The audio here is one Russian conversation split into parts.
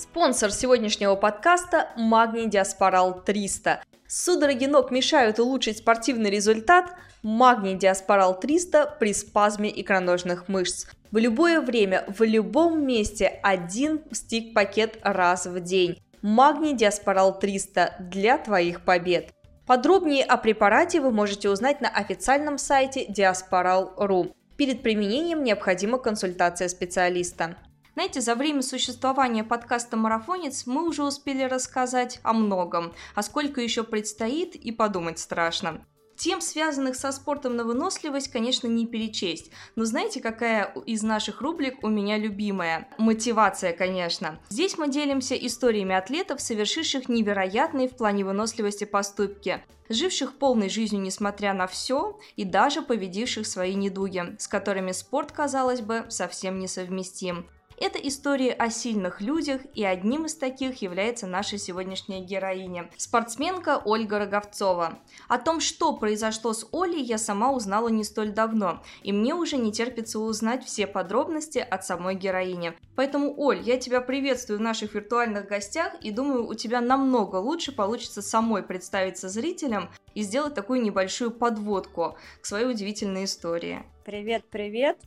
Спонсор сегодняшнего подкаста – Магний Диаспорал 300. Судороги ног мешают улучшить спортивный результат? Магний Диаспорал 300 при спазме икроножных мышц. В любое время, в любом месте один стик-пакет раз в день. Магний Диаспорал 300 для твоих побед. Подробнее о препарате вы можете узнать на официальном сайте diasporal.ru. Перед применением необходима консультация специалиста. Знаете, за время существования подкаста «Марафонец» мы уже успели рассказать о многом, а сколько еще предстоит и подумать страшно. Тем, связанных со спортом на выносливость, конечно, не перечесть. Но знаете, какая из наших рубрик у меня любимая? Мотивация, конечно. Здесь мы делимся историями атлетов, совершивших невероятные в плане выносливости поступки живших полной жизнью несмотря на все и даже победивших свои недуги, с которыми спорт, казалось бы, совсем несовместим. Это история о сильных людях, и одним из таких является наша сегодняшняя героиня – спортсменка Ольга Роговцова. О том, что произошло с Олей, я сама узнала не столь давно, и мне уже не терпится узнать все подробности от самой героини. Поэтому, Оль, я тебя приветствую в наших виртуальных гостях и думаю, у тебя намного лучше получится самой представиться зрителям и сделать такую небольшую подводку к своей удивительной истории. Привет, привет.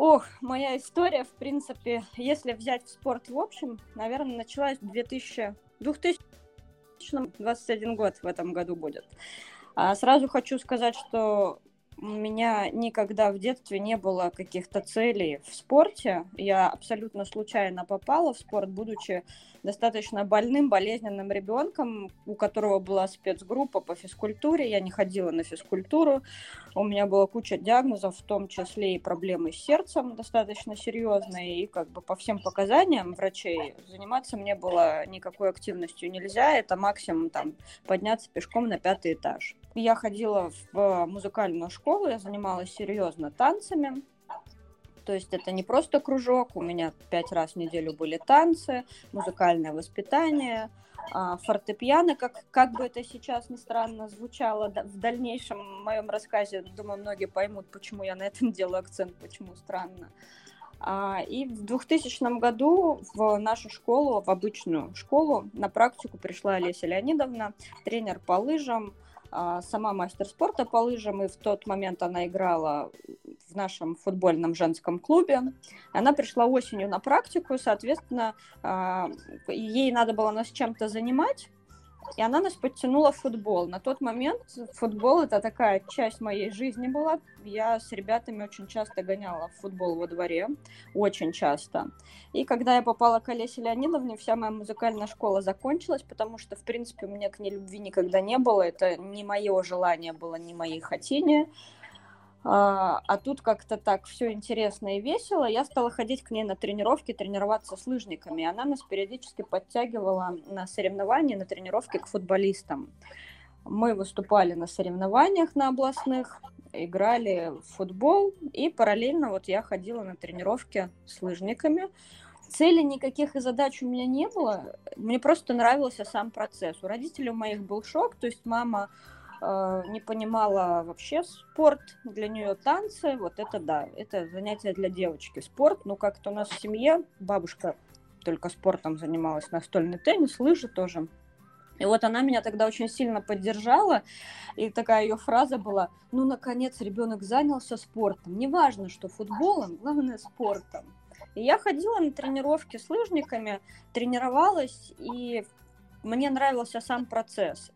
Ох, моя история, в принципе, если взять спорт в общем, наверное, началась в 2000, 2021 год в этом году будет. А сразу хочу сказать, что у меня никогда в детстве не было каких-то целей в спорте. Я абсолютно случайно попала в спорт, будучи достаточно больным, болезненным ребенком, у которого была спецгруппа по физкультуре. Я не ходила на физкультуру. У меня была куча диагнозов, в том числе и проблемы с сердцем достаточно серьезные. И как бы по всем показаниям врачей заниматься мне было никакой активностью нельзя. Это максимум там подняться пешком на пятый этаж. Я ходила в музыкальную школу, я занималась серьезно танцами. То есть это не просто кружок, у меня пять раз в неделю были танцы, музыкальное воспитание, а, фортепиано, как, как бы это сейчас ни странно звучало в дальнейшем моем рассказе, думаю, многие поймут, почему я на этом делаю акцент, почему странно. А, и в 2000 году в нашу школу, в обычную школу, на практику пришла Олеся Леонидовна, тренер по лыжам, а, сама мастер спорта по лыжам, и в тот момент она играла в нашем футбольном женском клубе. Она пришла осенью на практику, соответственно, а, ей надо было нас чем-то занимать, и она нас подтянула в футбол. На тот момент футбол это такая часть моей жизни была. Я с ребятами очень часто гоняла в футбол во дворе, очень часто. И когда я попала к Олесе Леонидовне, вся моя музыкальная школа закончилась, потому что, в принципе, у меня к ней любви никогда не было. Это не мое желание было, не мои хотения. А, а тут как-то так все интересно и весело. Я стала ходить к ней на тренировки, тренироваться с лыжниками. Она нас периодически подтягивала на соревнования, на тренировки к футболистам. Мы выступали на соревнованиях на областных, играли в футбол, и параллельно вот я ходила на тренировки с лыжниками. Целей никаких и задач у меня не было, мне просто нравился сам процесс. У родителей у моих был шок, то есть мама не понимала вообще спорт, для нее танцы, вот это да, это занятие для девочки. Спорт, ну как-то у нас в семье бабушка только спортом занималась, настольный теннис, лыжи тоже. И вот она меня тогда очень сильно поддержала, и такая ее фраза была, ну, наконец, ребенок занялся спортом. Неважно, что футболом, главное спортом. И я ходила на тренировки с лыжниками, тренировалась, и мне нравился сам процесс.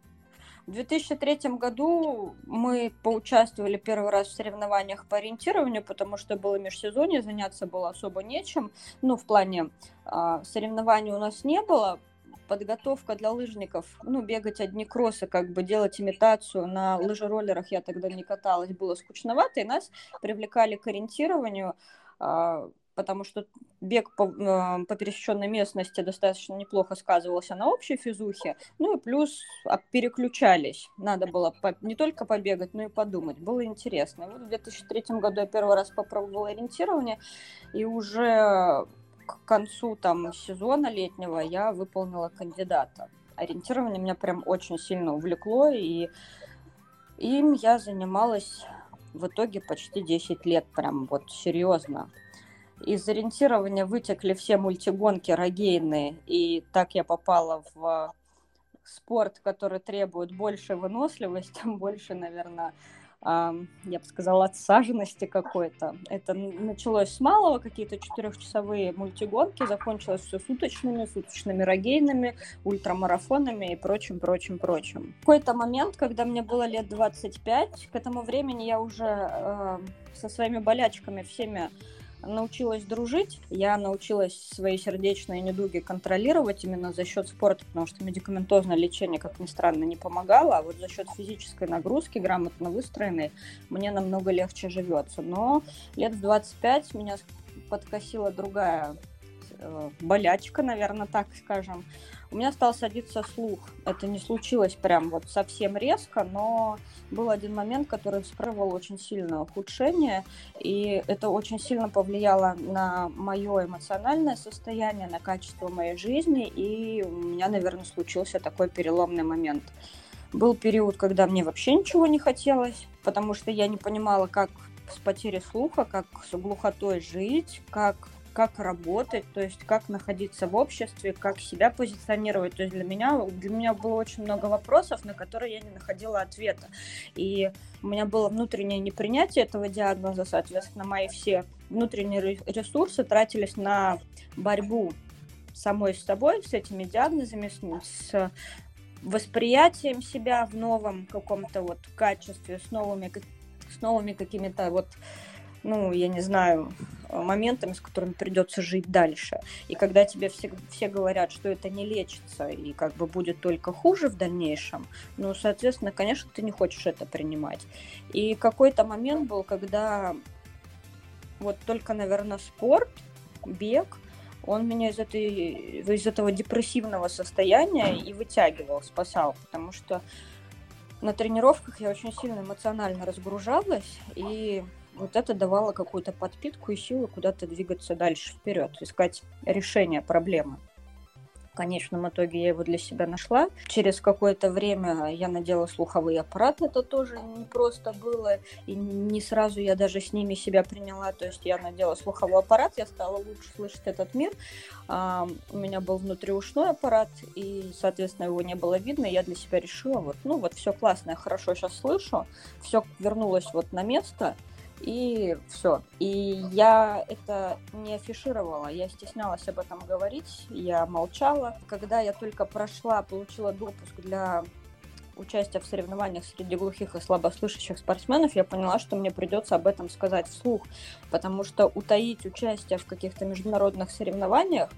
В 2003 году мы поучаствовали первый раз в соревнованиях по ориентированию, потому что было межсезонье, заняться было особо нечем. Ну, в плане э, соревнований у нас не было, подготовка для лыжников, ну, бегать одни кроссы, как бы делать имитацию на лыжероллерах я тогда не каталась, было скучновато, и нас привлекали к ориентированию. Потому что бег по, э, по пересеченной местности достаточно неплохо сказывался на общей физухе, ну и плюс переключались. Надо было по, не только побегать, но и подумать. Было интересно. И вот в 2003 году я первый раз попробовала ориентирование, и уже к концу там сезона летнего я выполнила кандидата. Ориентирование меня прям очень сильно увлекло, и им я занималась в итоге почти 10 лет, прям вот серьезно. Из ориентирования вытекли все мультигонки рогейные, и так я попала в спорт, который требует больше выносливости, больше, наверное, я бы сказала, отсаженности какой-то. Это началось с малого, какие-то четырехчасовые мультигонки, закончилось все суточными, суточными рогейными, ультрамарафонами и прочим, прочим, прочим. В какой-то момент, когда мне было лет 25, к этому времени я уже э, со своими болячками всеми научилась дружить, я научилась свои сердечные недуги контролировать именно за счет спорта, потому что медикаментозное лечение, как ни странно, не помогало, а вот за счет физической нагрузки, грамотно выстроенной, мне намного легче живется. Но лет в 25 меня подкосила другая э, болячка, наверное, так скажем у меня стал садиться слух. Это не случилось прям вот совсем резко, но был один момент, который спровал очень сильное ухудшение, и это очень сильно повлияло на мое эмоциональное состояние, на качество моей жизни, и у меня, наверное, случился такой переломный момент. Был период, когда мне вообще ничего не хотелось, потому что я не понимала, как с потерей слуха, как с глухотой жить, как как работать, то есть как находиться в обществе, как себя позиционировать. То есть для меня, для меня было очень много вопросов, на которые я не находила ответа. И у меня было внутреннее непринятие этого диагноза, соответственно, мои все внутренние ресурсы тратились на борьбу самой с собой, с этими диагнозами, с, с восприятием себя в новом каком-то вот качестве, с новыми, с новыми какими-то вот ну, я не знаю, моментами, с которыми придется жить дальше. И когда тебе все, все говорят, что это не лечится и как бы будет только хуже в дальнейшем, ну, соответственно, конечно, ты не хочешь это принимать. И какой-то момент был, когда вот только, наверное, спорт, бег, он меня из, этой, из этого депрессивного состояния и вытягивал, спасал, потому что на тренировках я очень сильно эмоционально разгружалась, и вот это давало какую-то подпитку и силу куда-то двигаться дальше вперед, искать решение проблемы. В конечном итоге я его для себя нашла. Через какое-то время я надела слуховые аппараты, это тоже не просто было, и не сразу я даже с ними себя приняла. То есть я надела слуховой аппарат, я стала лучше слышать этот мир. А, у меня был внутриушной аппарат, и, соответственно, его не было видно. Я для себя решила, вот, ну вот все классно, я хорошо сейчас слышу, все вернулось вот на место – и все. И я это не афишировала, я стеснялась об этом говорить, я молчала. Когда я только прошла, получила допуск для участия в соревнованиях среди глухих и слабослышащих спортсменов, я поняла, что мне придется об этом сказать вслух, потому что утаить участие в каких-то международных соревнованиях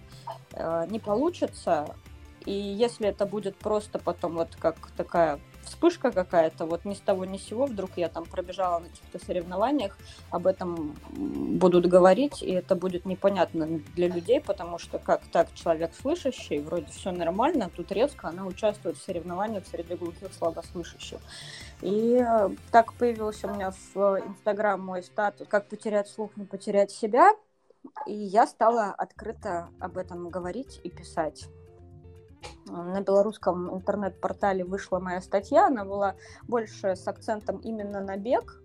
э, не получится. И если это будет просто потом вот как такая вспышка какая-то, вот ни с того ни с сего, вдруг я там пробежала на каких-то соревнованиях, об этом будут говорить, и это будет непонятно для людей, потому что как так человек слышащий, вроде все нормально, тут резко она участвует в соревнованиях среди глухих слабослышащих. И э, так появился у меня в Инстаграм мой статус «Как потерять слух, не потерять себя», и я стала открыто об этом говорить и писать на белорусском интернет-портале вышла моя статья, она была больше с акцентом именно на бег,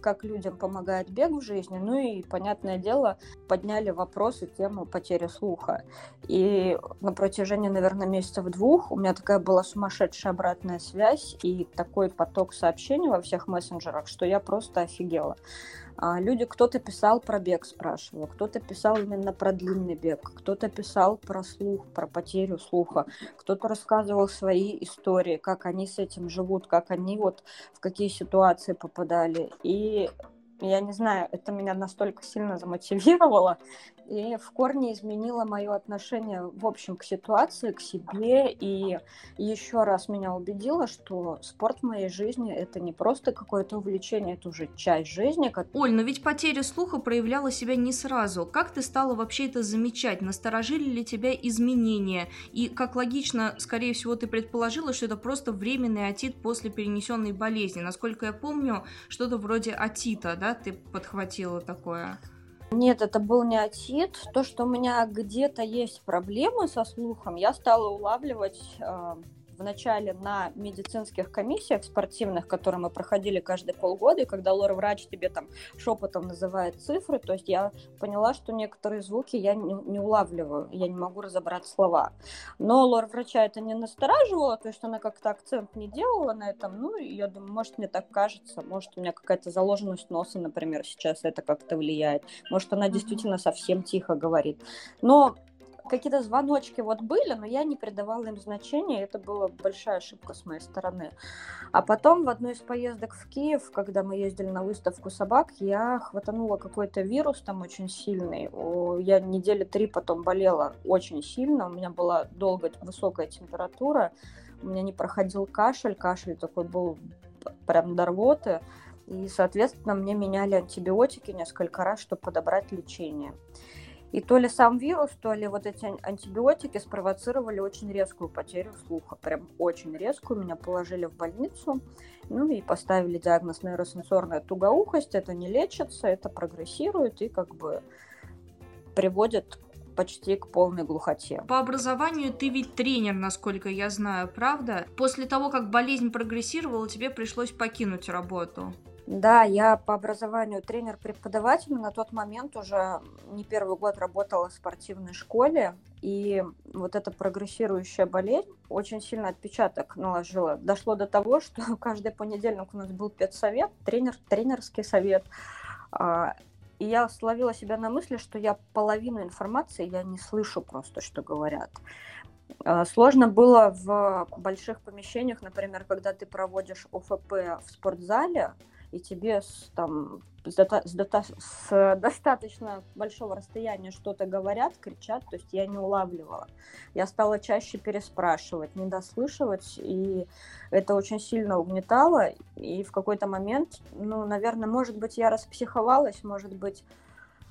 как людям помогает бег в жизни. Ну и, понятное дело, подняли вопросы, тему потери слуха. И на протяжении, наверное, месяцев двух у меня такая была сумасшедшая обратная связь и такой поток сообщений во всех мессенджерах, что я просто офигела. А люди, кто-то писал про бег, спрашивал, кто-то писал именно про длинный бег, кто-то писал про слух, про потерю слуха, кто-то рассказывал свои истории, как они с этим живут, как они вот в какие ситуации попадали. И я не знаю, это меня настолько сильно замотивировало и в корне изменило мое отношение, в общем, к ситуации, к себе, и еще раз меня убедило, что спорт в моей жизни — это не просто какое-то увлечение, это уже часть жизни. Как... Оль, но ведь потеря слуха проявляла себя не сразу. Как ты стала вообще это замечать? Насторожили ли тебя изменения? И, как логично, скорее всего, ты предположила, что это просто временный отит после перенесенной болезни. Насколько я помню, что-то вроде отита, да, ты подхватила такое? Нет, это был не отит. То, что у меня где-то есть проблемы со слухом, я стала улавливать э, вначале на медицинских комиссиях спортивных, которые мы проходили каждые полгода, и когда лор-врач тебе там шепотом называет цифры, то есть я поняла, что некоторые звуки я не, не улавливаю, я не могу разобрать слова. Но лор-врача это не настораживало, то есть она как-то акцент не делала на этом, ну, я думаю, может, мне так кажется, может, у меня какая-то заложенность носа, например, сейчас это как-то влияет, может, она действительно совсем тихо говорит. Но какие-то звоночки вот были, но я не придавала им значения, это была большая ошибка с моей стороны. А потом в одной из поездок в Киев, когда мы ездили на выставку собак, я хватанула какой-то вирус там очень сильный. Я недели три потом болела очень сильно, у меня была долго высокая температура, у меня не проходил кашель, кашель такой был прям до рвоты, и, соответственно, мне меняли антибиотики несколько раз, чтобы подобрать лечение. И то ли сам вирус, то ли вот эти антибиотики спровоцировали очень резкую потерю слуха. Прям очень резкую. Меня положили в больницу. Ну и поставили диагноз нейросенсорная тугоухость. Это не лечится, это прогрессирует и как бы приводит почти к полной глухоте. По образованию ты ведь тренер, насколько я знаю, правда? После того, как болезнь прогрессировала, тебе пришлось покинуть работу. Да, я по образованию тренер-преподаватель. На тот момент уже не первый год работала в спортивной школе. И вот эта прогрессирующая болезнь очень сильно отпечаток наложила. Дошло до того, что каждый понедельник у нас был педсовет, тренер, тренерский совет. А, и я словила себя на мысли, что я половину информации я не слышу просто, что говорят. А, сложно было в больших помещениях, например, когда ты проводишь ОФП в спортзале, и тебе с, там, с, дота, с, дота, с достаточно большого расстояния что-то говорят, кричат, то есть я не улавливала. Я стала чаще переспрашивать, недослышивать, и это очень сильно угнетало, и в какой-то момент, ну, наверное, может быть, я распсиховалась, может быть,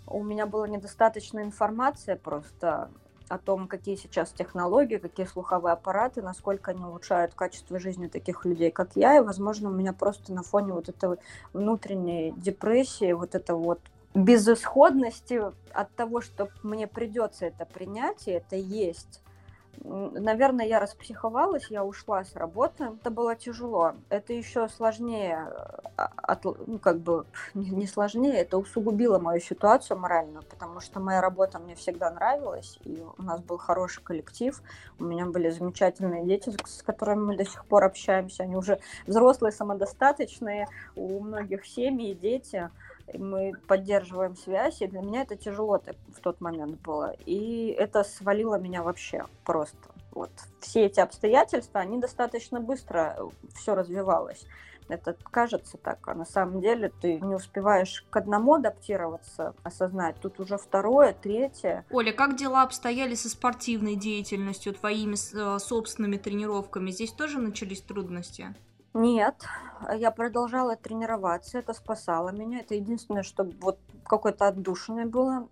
у меня было недостаточно информации просто о том, какие сейчас технологии, какие слуховые аппараты, насколько они улучшают качество жизни таких людей, как я, и, возможно, у меня просто на фоне вот этой внутренней депрессии, вот это вот безысходности от того, что мне придется это принять, и это есть, Наверное, я распсиховалась, я ушла с работы. Это было тяжело. Это еще сложнее, а, от, ну, как бы не, не сложнее, это усугубило мою ситуацию моральную, потому что моя работа мне всегда нравилась, и у нас был хороший коллектив, у меня были замечательные дети, с которыми мы до сих пор общаемся, они уже взрослые, самодостаточные, у многих семьи, дети мы поддерживаем связь, и для меня это тяжело в тот момент было. И это свалило меня вообще просто. Вот все эти обстоятельства, они достаточно быстро э, все развивалось. Это кажется так, а на самом деле ты не успеваешь к одному адаптироваться, осознать. Тут уже второе, третье. Оля, как дела обстояли со спортивной деятельностью, твоими э, собственными тренировками? Здесь тоже начались трудности? Нет, я продолжала тренироваться, это спасало меня. Это единственное, что вот какой-то отдушиной было.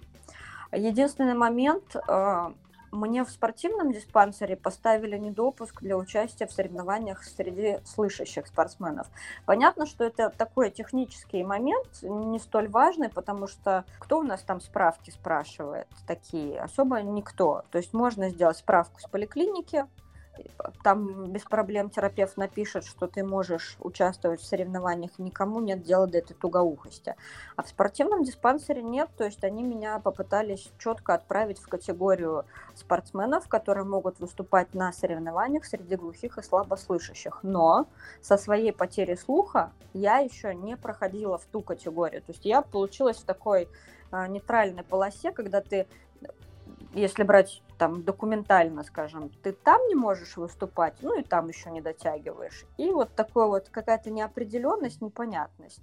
Единственный момент, а, мне в спортивном диспансере поставили недопуск для участия в соревнованиях среди слышащих спортсменов. Понятно, что это такой технический момент, не столь важный, потому что кто у нас там справки спрашивает такие? Особо никто. То есть можно сделать справку с поликлиники, там без проблем терапевт напишет, что ты можешь участвовать в соревнованиях, никому нет дела до этой тугоухости. А в спортивном диспансере нет, то есть они меня попытались четко отправить в категорию спортсменов, которые могут выступать на соревнованиях среди глухих и слабослышащих. Но со своей потерей слуха я еще не проходила в ту категорию. То есть я получилась в такой а, нейтральной полосе, когда ты если брать там документально, скажем, ты там не можешь выступать, ну и там еще не дотягиваешь. И вот такой вот какая-то неопределенность, непонятность.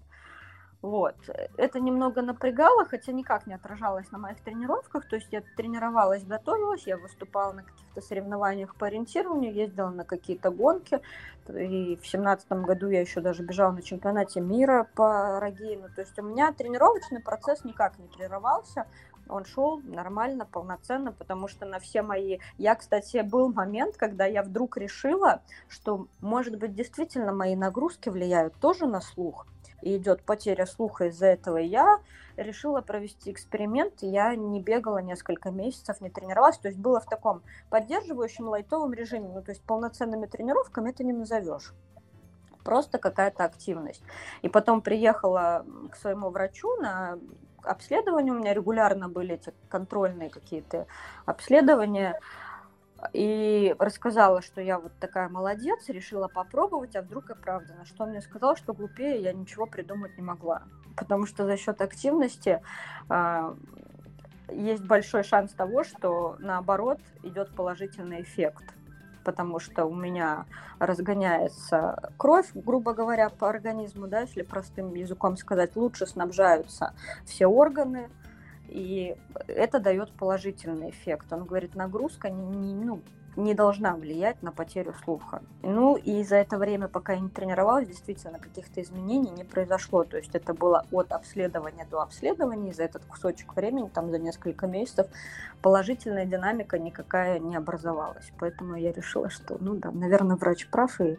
Вот. Это немного напрягало, хотя никак не отражалось на моих тренировках. То есть я тренировалась, готовилась, я выступала на каких-то соревнованиях по ориентированию, ездила на какие-то гонки. И в семнадцатом году я еще даже бежала на чемпионате мира по рогейну. То есть у меня тренировочный процесс никак не прерывался. Он шел нормально, полноценно, потому что на все мои... Я, кстати, был момент, когда я вдруг решила, что, может быть, действительно мои нагрузки влияют тоже на слух и идет потеря слуха из-за этого, я решила провести эксперимент. Я не бегала несколько месяцев, не тренировалась, то есть было в таком поддерживающем лайтовом режиме, ну то есть полноценными тренировками это не назовешь просто какая-то активность. И потом приехала к своему врачу на обследование, у меня регулярно были эти контрольные какие-то обследования, и рассказала, что я вот такая молодец, решила попробовать, а вдруг и правда. На что он мне сказал, что глупее я ничего придумать не могла. Потому что за счет активности э, есть большой шанс того, что наоборот идет положительный эффект. Потому что у меня разгоняется кровь, грубо говоря, по организму, да, если простым языком сказать, лучше снабжаются все органы, и это дает положительный эффект. Он говорит, нагрузка не, не, ну, не должна влиять на потерю слуха. Ну и за это время, пока я не тренировалась, действительно каких-то изменений не произошло. То есть это было от обследования до обследования, и за этот кусочек времени, там за несколько месяцев, положительная динамика никакая не образовалась. Поэтому я решила, что, ну да, наверное, врач прав, и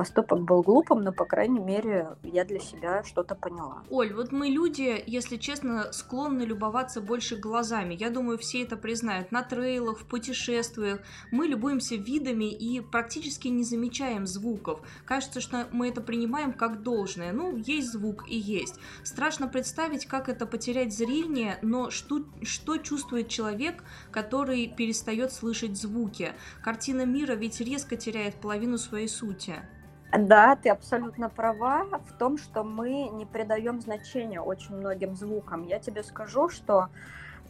поступок был глупым, но, по крайней мере, я для себя что-то поняла. Оль, вот мы люди, если честно, склонны любоваться больше глазами. Я думаю, все это признают. На трейлах, в путешествиях мы любуемся видами и практически не замечаем звуков. Кажется, что мы это принимаем как должное. Ну, есть звук и есть. Страшно представить, как это потерять зрение, но что, что чувствует человек, который перестает слышать звуки? Картина мира ведь резко теряет половину своей сути. Да, ты абсолютно права в том, что мы не придаем значения очень многим звукам. Я тебе скажу, что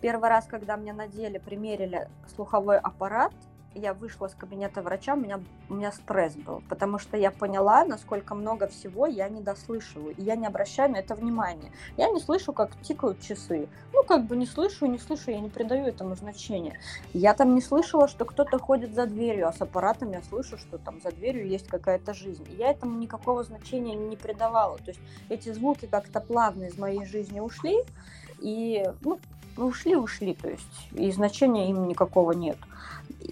первый раз, когда мне надели, примерили слуховой аппарат, я вышла с кабинета врача, у меня, у меня стресс был, потому что я поняла, насколько много всего я не дослышиваю, и я не обращаю на это внимания. Я не слышу, как тикают часы. Ну, как бы не слышу, не слышу, я не придаю этому значения. Я там не слышала, что кто-то ходит за дверью, а с аппаратом я слышу, что там за дверью есть какая-то жизнь. Я этому никакого значения не придавала. То есть эти звуки как-то плавно из моей жизни ушли, и, ну, ушли-ушли, то есть и значения им никакого нет.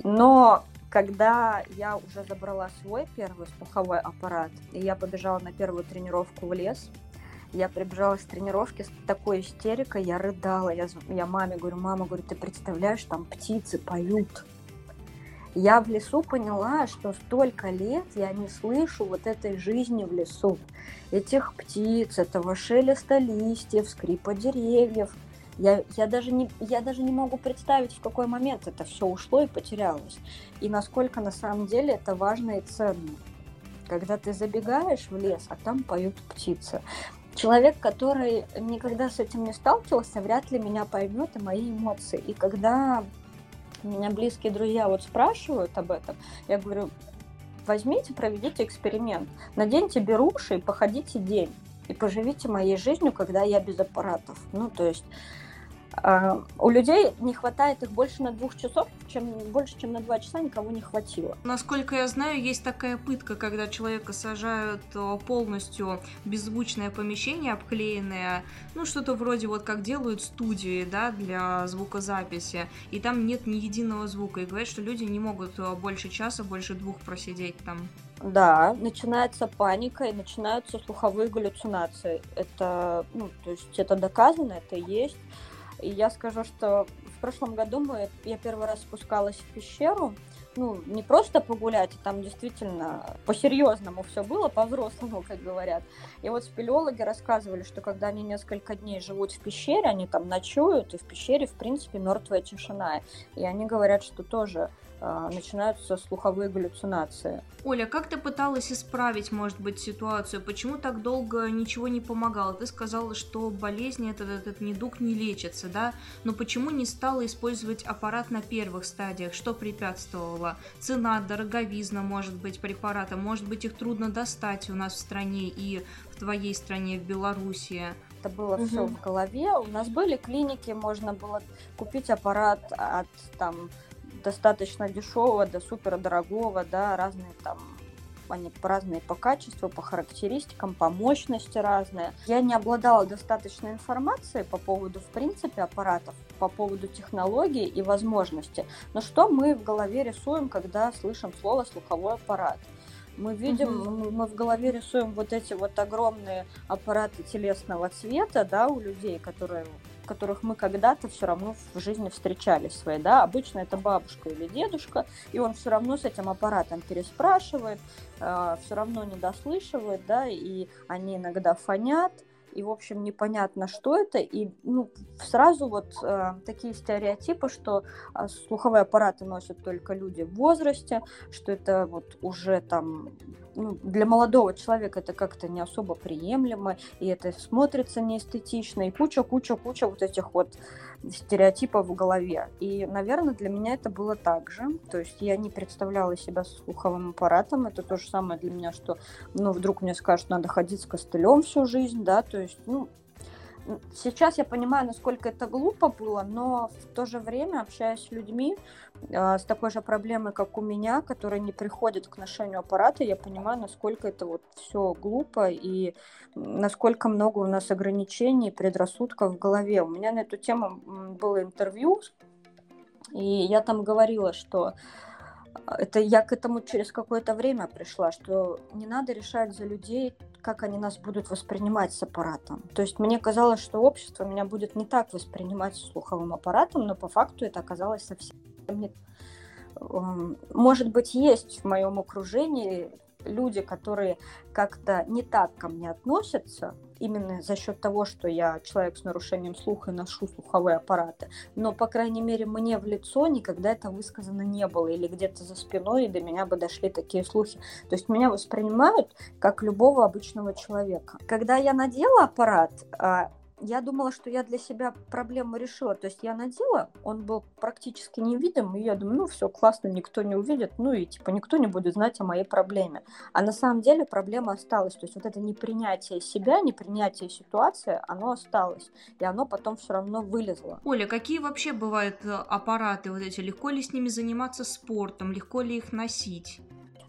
Но когда я уже забрала свой первый слуховой аппарат, и я побежала на первую тренировку в лес, я прибежала с тренировки с такой истерикой, я рыдала. Я, я маме говорю, мама, говорю, ты представляешь, там птицы поют. Я в лесу поняла, что столько лет я не слышу вот этой жизни в лесу. Этих птиц, этого шелеста листьев, скрипа деревьев – я, я, даже не, я даже не могу представить, в какой момент это все ушло и потерялось. И насколько на самом деле это важно и ценно. Когда ты забегаешь в лес, а там поют птицы. Человек, который никогда с этим не сталкивался, вряд ли меня поймет и мои эмоции. И когда меня близкие друзья вот спрашивают об этом, я говорю, возьмите, проведите эксперимент, наденьте беруши и походите день и поживите моей жизнью, когда я без аппаратов. Ну, то есть у людей не хватает их больше на двух часов, чем больше, чем на два часа никого не хватило. Насколько я знаю, есть такая пытка, когда человека сажают полностью беззвучное помещение, обклеенное, ну, что-то вроде вот как делают студии, да, для звукозаписи, и там нет ни единого звука, и говорят, что люди не могут больше часа, больше двух просидеть там. Да, начинается паника и начинаются слуховые галлюцинации. Это, ну, то есть это доказано, это есть. И я скажу, что в прошлом году мы, я первый раз спускалась в пещеру, ну, не просто погулять, а там действительно по-серьезному все было, по-взрослому, как говорят. И вот спелеологи рассказывали, что когда они несколько дней живут в пещере, они там ночуют, и в пещере, в принципе, мертвая тишина. И они говорят, что тоже начинаются слуховые галлюцинации. Оля, как ты пыталась исправить, может быть, ситуацию? Почему так долго ничего не помогало? Ты сказала, что болезнь этот, этот недуг не лечится, да? Но почему не стала использовать аппарат на первых стадиях? Что препятствовало? Цена, дороговизна, может быть, препарата? Может быть, их трудно достать у нас в стране и в твоей стране, в Белоруссии? это было угу. все в голове. У нас были клиники, можно было купить аппарат от там достаточно дешевого до супер дорогого, да, разные там они разные по качеству, по характеристикам, по мощности разные. Я не обладала достаточной информацией по поводу, в принципе, аппаратов, по поводу технологий и возможностей. Но что мы в голове рисуем, когда слышим слово «слуховой аппарат»? Мы видим, угу. мы в голове рисуем вот эти вот огромные аппараты телесного цвета, да, у людей, которые которых мы когда-то все равно в жизни встречались свои, да, обычно это бабушка или дедушка, и он все равно с этим аппаратом переспрашивает, э, все равно не дослышивает, да, и они иногда фонят, и, в общем, непонятно, что это, и ну, сразу вот э, такие стереотипы, что э, слуховые аппараты носят только люди в возрасте, что это вот уже там ну, для молодого человека это как-то не особо приемлемо, и это смотрится неэстетично, и куча-куча-куча вот этих вот стереотипов в голове. И, наверное, для меня это было так же. То есть я не представляла себя с слуховым аппаратом. Это то же самое для меня, что, ну, вдруг мне скажут, надо ходить с костылем всю жизнь, да, то есть, ну, Сейчас я понимаю, насколько это глупо было, но в то же время, общаясь с людьми э, с такой же проблемой, как у меня, которые не приходят к ношению аппарата, я понимаю, насколько это вот все глупо и насколько много у нас ограничений, предрассудков в голове. У меня на эту тему было интервью, и я там говорила, что это я к этому через какое-то время пришла, что не надо решать за людей, как они нас будут воспринимать с аппаратом. То есть мне казалось, что общество меня будет не так воспринимать с слуховым аппаратом, но по факту это оказалось совсем не... Эм, может быть, есть в моем окружении люди, которые как-то не так ко мне относятся, именно за счет того, что я человек с нарушением слуха и ношу слуховые аппараты. Но, по крайней мере, мне в лицо никогда это высказано не было. Или где-то за спиной и до меня бы дошли такие слухи. То есть меня воспринимают как любого обычного человека. Когда я надела аппарат, а, я думала, что я для себя проблему решила. То есть я надела, он был практически невидим, и я думаю, ну все, классно, никто не увидит, ну и типа никто не будет знать о моей проблеме. А на самом деле проблема осталась. То есть вот это непринятие себя, непринятие ситуации, оно осталось. И оно потом все равно вылезло. Оля, какие вообще бывают э, аппараты вот эти? Легко ли с ними заниматься спортом? Легко ли их носить?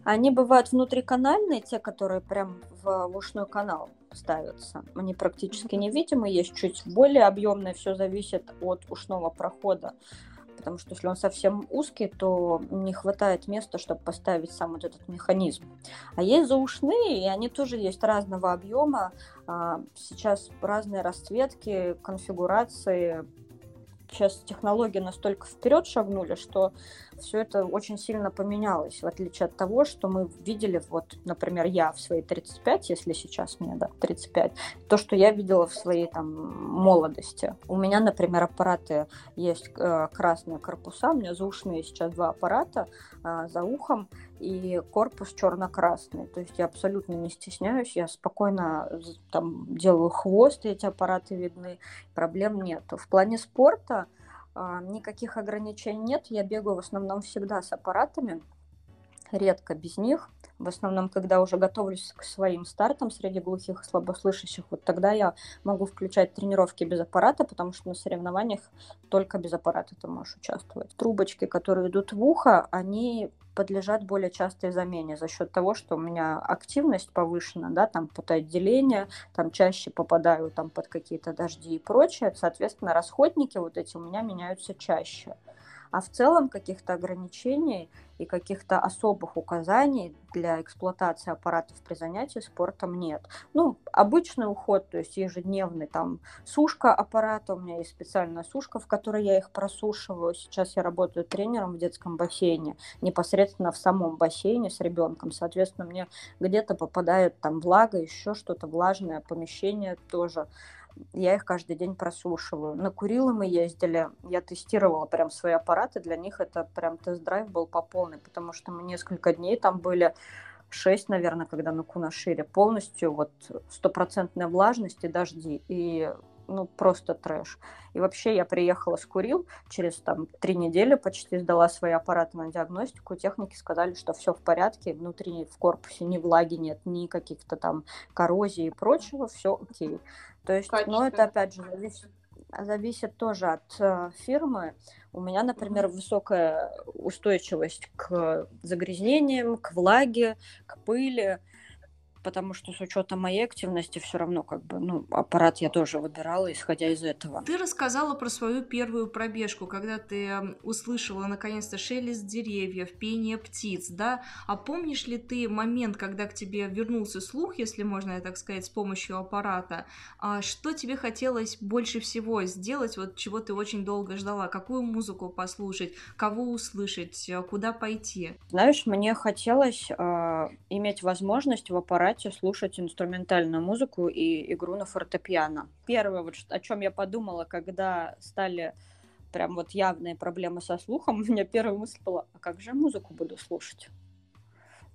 Они бывают внутриканальные, те, которые прям в, в ушной канал ставятся. Они практически невидимы, есть чуть более объемные, все зависит от ушного прохода. Потому что если он совсем узкий, то не хватает места, чтобы поставить сам вот этот механизм. А есть заушные, и они тоже есть разного объема. А, сейчас разные расцветки, конфигурации, сейчас технологии настолько вперед шагнули, что все это очень сильно поменялось, в отличие от того, что мы видели, вот, например, я в свои 35, если сейчас мне, да, 35, то, что я видела в своей там молодости. У меня, например, аппараты есть э, красные корпуса, у меня заушные сейчас два аппарата э, за ухом, и корпус черно-красный. То есть я абсолютно не стесняюсь, я спокойно там делаю хвост, эти аппараты видны, проблем нет. В плане спорта а, никаких ограничений нет. Я бегаю в основном всегда с аппаратами, редко без них. В основном, когда уже готовлюсь к своим стартам среди глухих и слабослышащих, вот тогда я могу включать тренировки без аппарата, потому что на соревнованиях только без аппарата ты можешь участвовать. Трубочки, которые идут в ухо, они подлежат более частой замене за счет того, что у меня активность повышена, да, там потоотделение, там чаще попадаю там под какие-то дожди и прочее, соответственно, расходники вот эти у меня меняются чаще. А в целом каких-то ограничений и каких-то особых указаний для эксплуатации аппаратов при занятии спортом нет. Ну, обычный уход, то есть ежедневный, там, сушка аппарата, у меня есть специальная сушка, в которой я их просушиваю. Сейчас я работаю тренером в детском бассейне, непосредственно в самом бассейне с ребенком. Соответственно, мне где-то попадает там влага, еще что-то влажное, помещение тоже я их каждый день прослушиваю. На Курилы мы ездили, я тестировала прям свои аппараты, для них это прям тест-драйв был по полной, потому что мы несколько дней там были, шесть, наверное, когда на Кунашире, полностью вот стопроцентная влажность и дожди. И ну, просто трэш. И вообще я приехала с Курил, через там три недели почти сдала свои аппараты на диагностику, техники сказали, что все в порядке, внутри в корпусе ни влаги нет, ни каких-то там коррозий и прочего, все окей. То есть, Качество. ну, это опять же зависит зависит тоже от э, фирмы. У меня, например, высокая устойчивость к загрязнениям, к влаге, к пыли потому что с учетом моей активности все равно как бы, ну, аппарат я тоже выбирала, исходя из этого. Ты рассказала про свою первую пробежку, когда ты услышала наконец-то шелест деревьев, пение птиц, да? А помнишь ли ты момент, когда к тебе вернулся слух, если можно так сказать, с помощью аппарата? А что тебе хотелось больше всего сделать, вот чего ты очень долго ждала? Какую музыку послушать, кого услышать, куда пойти? Знаешь, мне хотелось э, иметь возможность в аппарате аппарате слушать инструментальную музыку и игру на фортепиано. Первое, вот, о чем я подумала, когда стали прям вот явные проблемы со слухом, у меня первая мысль была, а как же музыку буду слушать?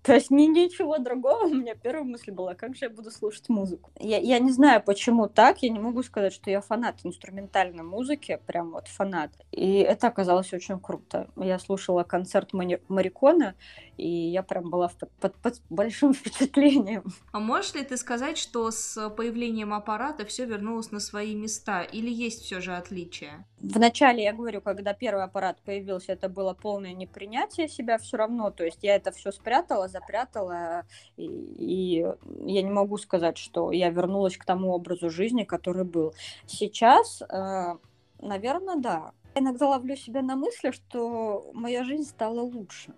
То есть ни, ничего другого. У меня первая мысль была, как же я буду слушать музыку. Я, я не знаю, почему так. Я не могу сказать, что я фанат инструментальной музыки. Прям вот фанат. И это оказалось очень круто. Я слушала концерт Марикона, и я прям была под, под, под большим впечатлением. А можешь ли ты сказать, что с появлением аппарата все вернулось на свои места, или есть все же отличия? Вначале, я говорю, когда первый аппарат появился, это было полное непринятие себя все равно, то есть я это все спрятала, запрятала, и, и я не могу сказать, что я вернулась к тому образу жизни, который был. Сейчас, э, наверное, да. Иногда ловлю себя на мысли, что моя жизнь стала лучше.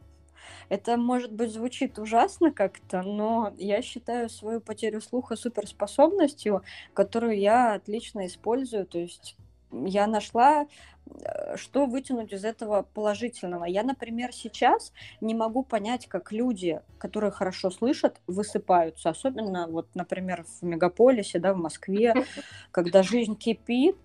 Это, может быть, звучит ужасно как-то, но я считаю свою потерю слуха суперспособностью, которую я отлично использую. То есть я нашла, э, что вытянуть из этого положительного. Я, например, сейчас не могу понять, как люди, которые хорошо слышат, высыпаются. Особенно, вот, например, в мегаполисе, да, в Москве, когда жизнь кипит,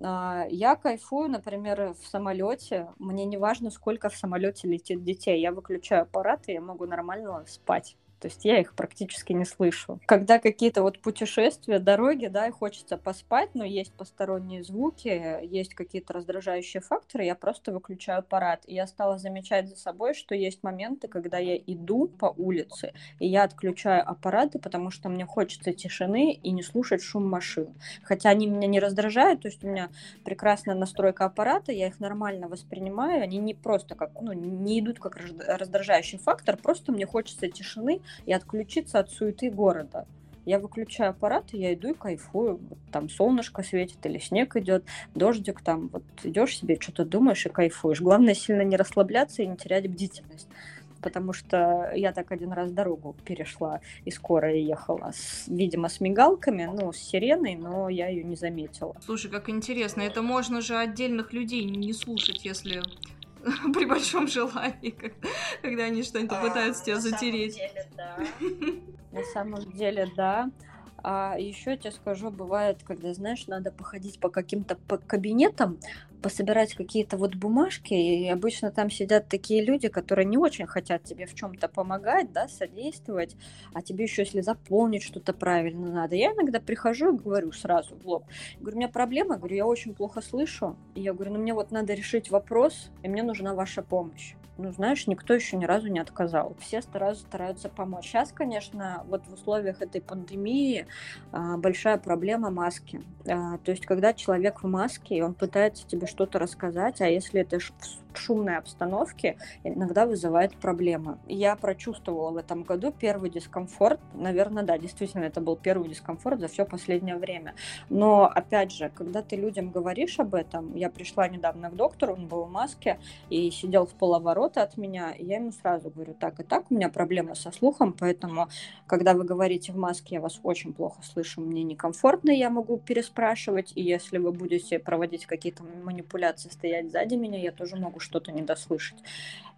а, я кайфую, например, в самолете. Мне не важно, сколько в самолете летит детей. Я выключаю аппарат, и я могу нормально спать. То есть я их практически не слышу. Когда какие-то вот путешествия, дороги, да, и хочется поспать, но есть посторонние звуки, есть какие-то раздражающие факторы, я просто выключаю аппарат. И я стала замечать за собой, что есть моменты, когда я иду по улице, и я отключаю аппараты, потому что мне хочется тишины и не слушать шум машин. Хотя они меня не раздражают, то есть у меня прекрасная настройка аппарата, я их нормально воспринимаю, они не просто как, ну, не идут как раздражающий фактор, просто мне хочется тишины, и отключиться от суеты города. Я выключаю аппарат, и я иду и кайфую. Там солнышко светит или снег идет, дождик там. Вот идешь себе, что-то думаешь и кайфуешь. Главное сильно не расслабляться и не терять бдительность потому что я так один раз дорогу перешла и скоро ехала, с, видимо, с мигалками, ну, с сиреной, но я ее не заметила. Слушай, как интересно, это можно же отдельных людей не слушать, если при большом желании, когда они что-нибудь а, пытаются тебя затереть. На самом деле, да. А еще тебе скажу, бывает, когда, знаешь, надо походить по каким-то кабинетам, пособирать какие-то вот бумажки, и обычно там сидят такие люди, которые не очень хотят тебе в чем-то помогать, да, содействовать, а тебе еще если заполнить что-то правильно надо. Я иногда прихожу и говорю сразу в лоб, говорю, у меня проблема, говорю, я очень плохо слышу, и я говорю, ну мне вот надо решить вопрос, и мне нужна ваша помощь ну, знаешь, никто еще ни разу не отказал. Все стараются, стараются помочь. Сейчас, конечно, вот в условиях этой пандемии а, большая проблема маски. А, то есть, когда человек в маске, и он пытается тебе что-то рассказать, а если это шумной обстановке иногда вызывает проблемы. Я прочувствовала в этом году первый дискомфорт. Наверное, да, действительно, это был первый дискомфорт за все последнее время. Но, опять же, когда ты людям говоришь об этом, я пришла недавно к доктору, он был в маске и сидел в половорота от меня, и я ему сразу говорю, так и так, у меня проблемы со слухом, поэтому, когда вы говорите в маске, я вас очень плохо слышу, мне некомфортно, я могу переспрашивать, и если вы будете проводить какие-то манипуляции, стоять сзади меня, я тоже могу что-то не дослышать.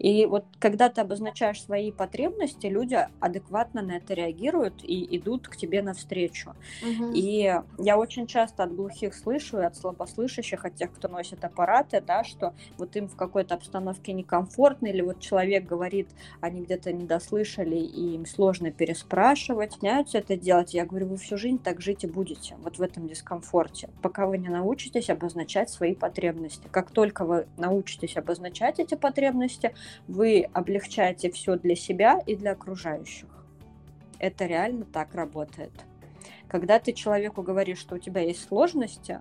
И вот когда ты обозначаешь свои потребности, люди адекватно на это реагируют и идут к тебе навстречу. Угу. И я очень часто от глухих слышу и от слабослышащих, от тех, кто носит аппараты, да, что вот им в какой-то обстановке некомфортно, или вот человек говорит, они где-то не дослышали, и им сложно переспрашивать, начинаются это делать. Я говорю, вы всю жизнь так жить и будете, вот в этом дискомфорте, пока вы не научитесь обозначать свои потребности. Как только вы научитесь обозначать эти потребности, вы облегчаете все для себя и для окружающих. Это реально так работает. Когда ты человеку говоришь, что у тебя есть сложности,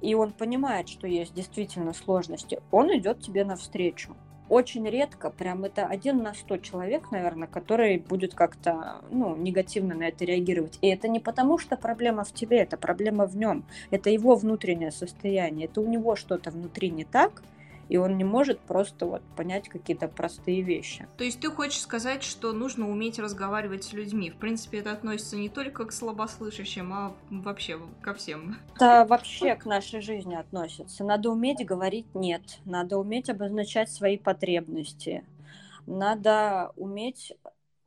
и он понимает, что есть действительно сложности, он идет тебе навстречу. Очень редко, прям это один на сто человек, наверное, который будет как-то ну, негативно на это реагировать. И это не потому, что проблема в тебе, это проблема в нем. Это его внутреннее состояние. Это у него что-то внутри не так, и он не может просто вот понять какие-то простые вещи. То есть ты хочешь сказать, что нужно уметь разговаривать с людьми? В принципе, это относится не только к слабослышащим, а вообще ко всем. Это вообще к нашей жизни относится. Надо уметь говорить «нет», надо уметь обозначать свои потребности, надо уметь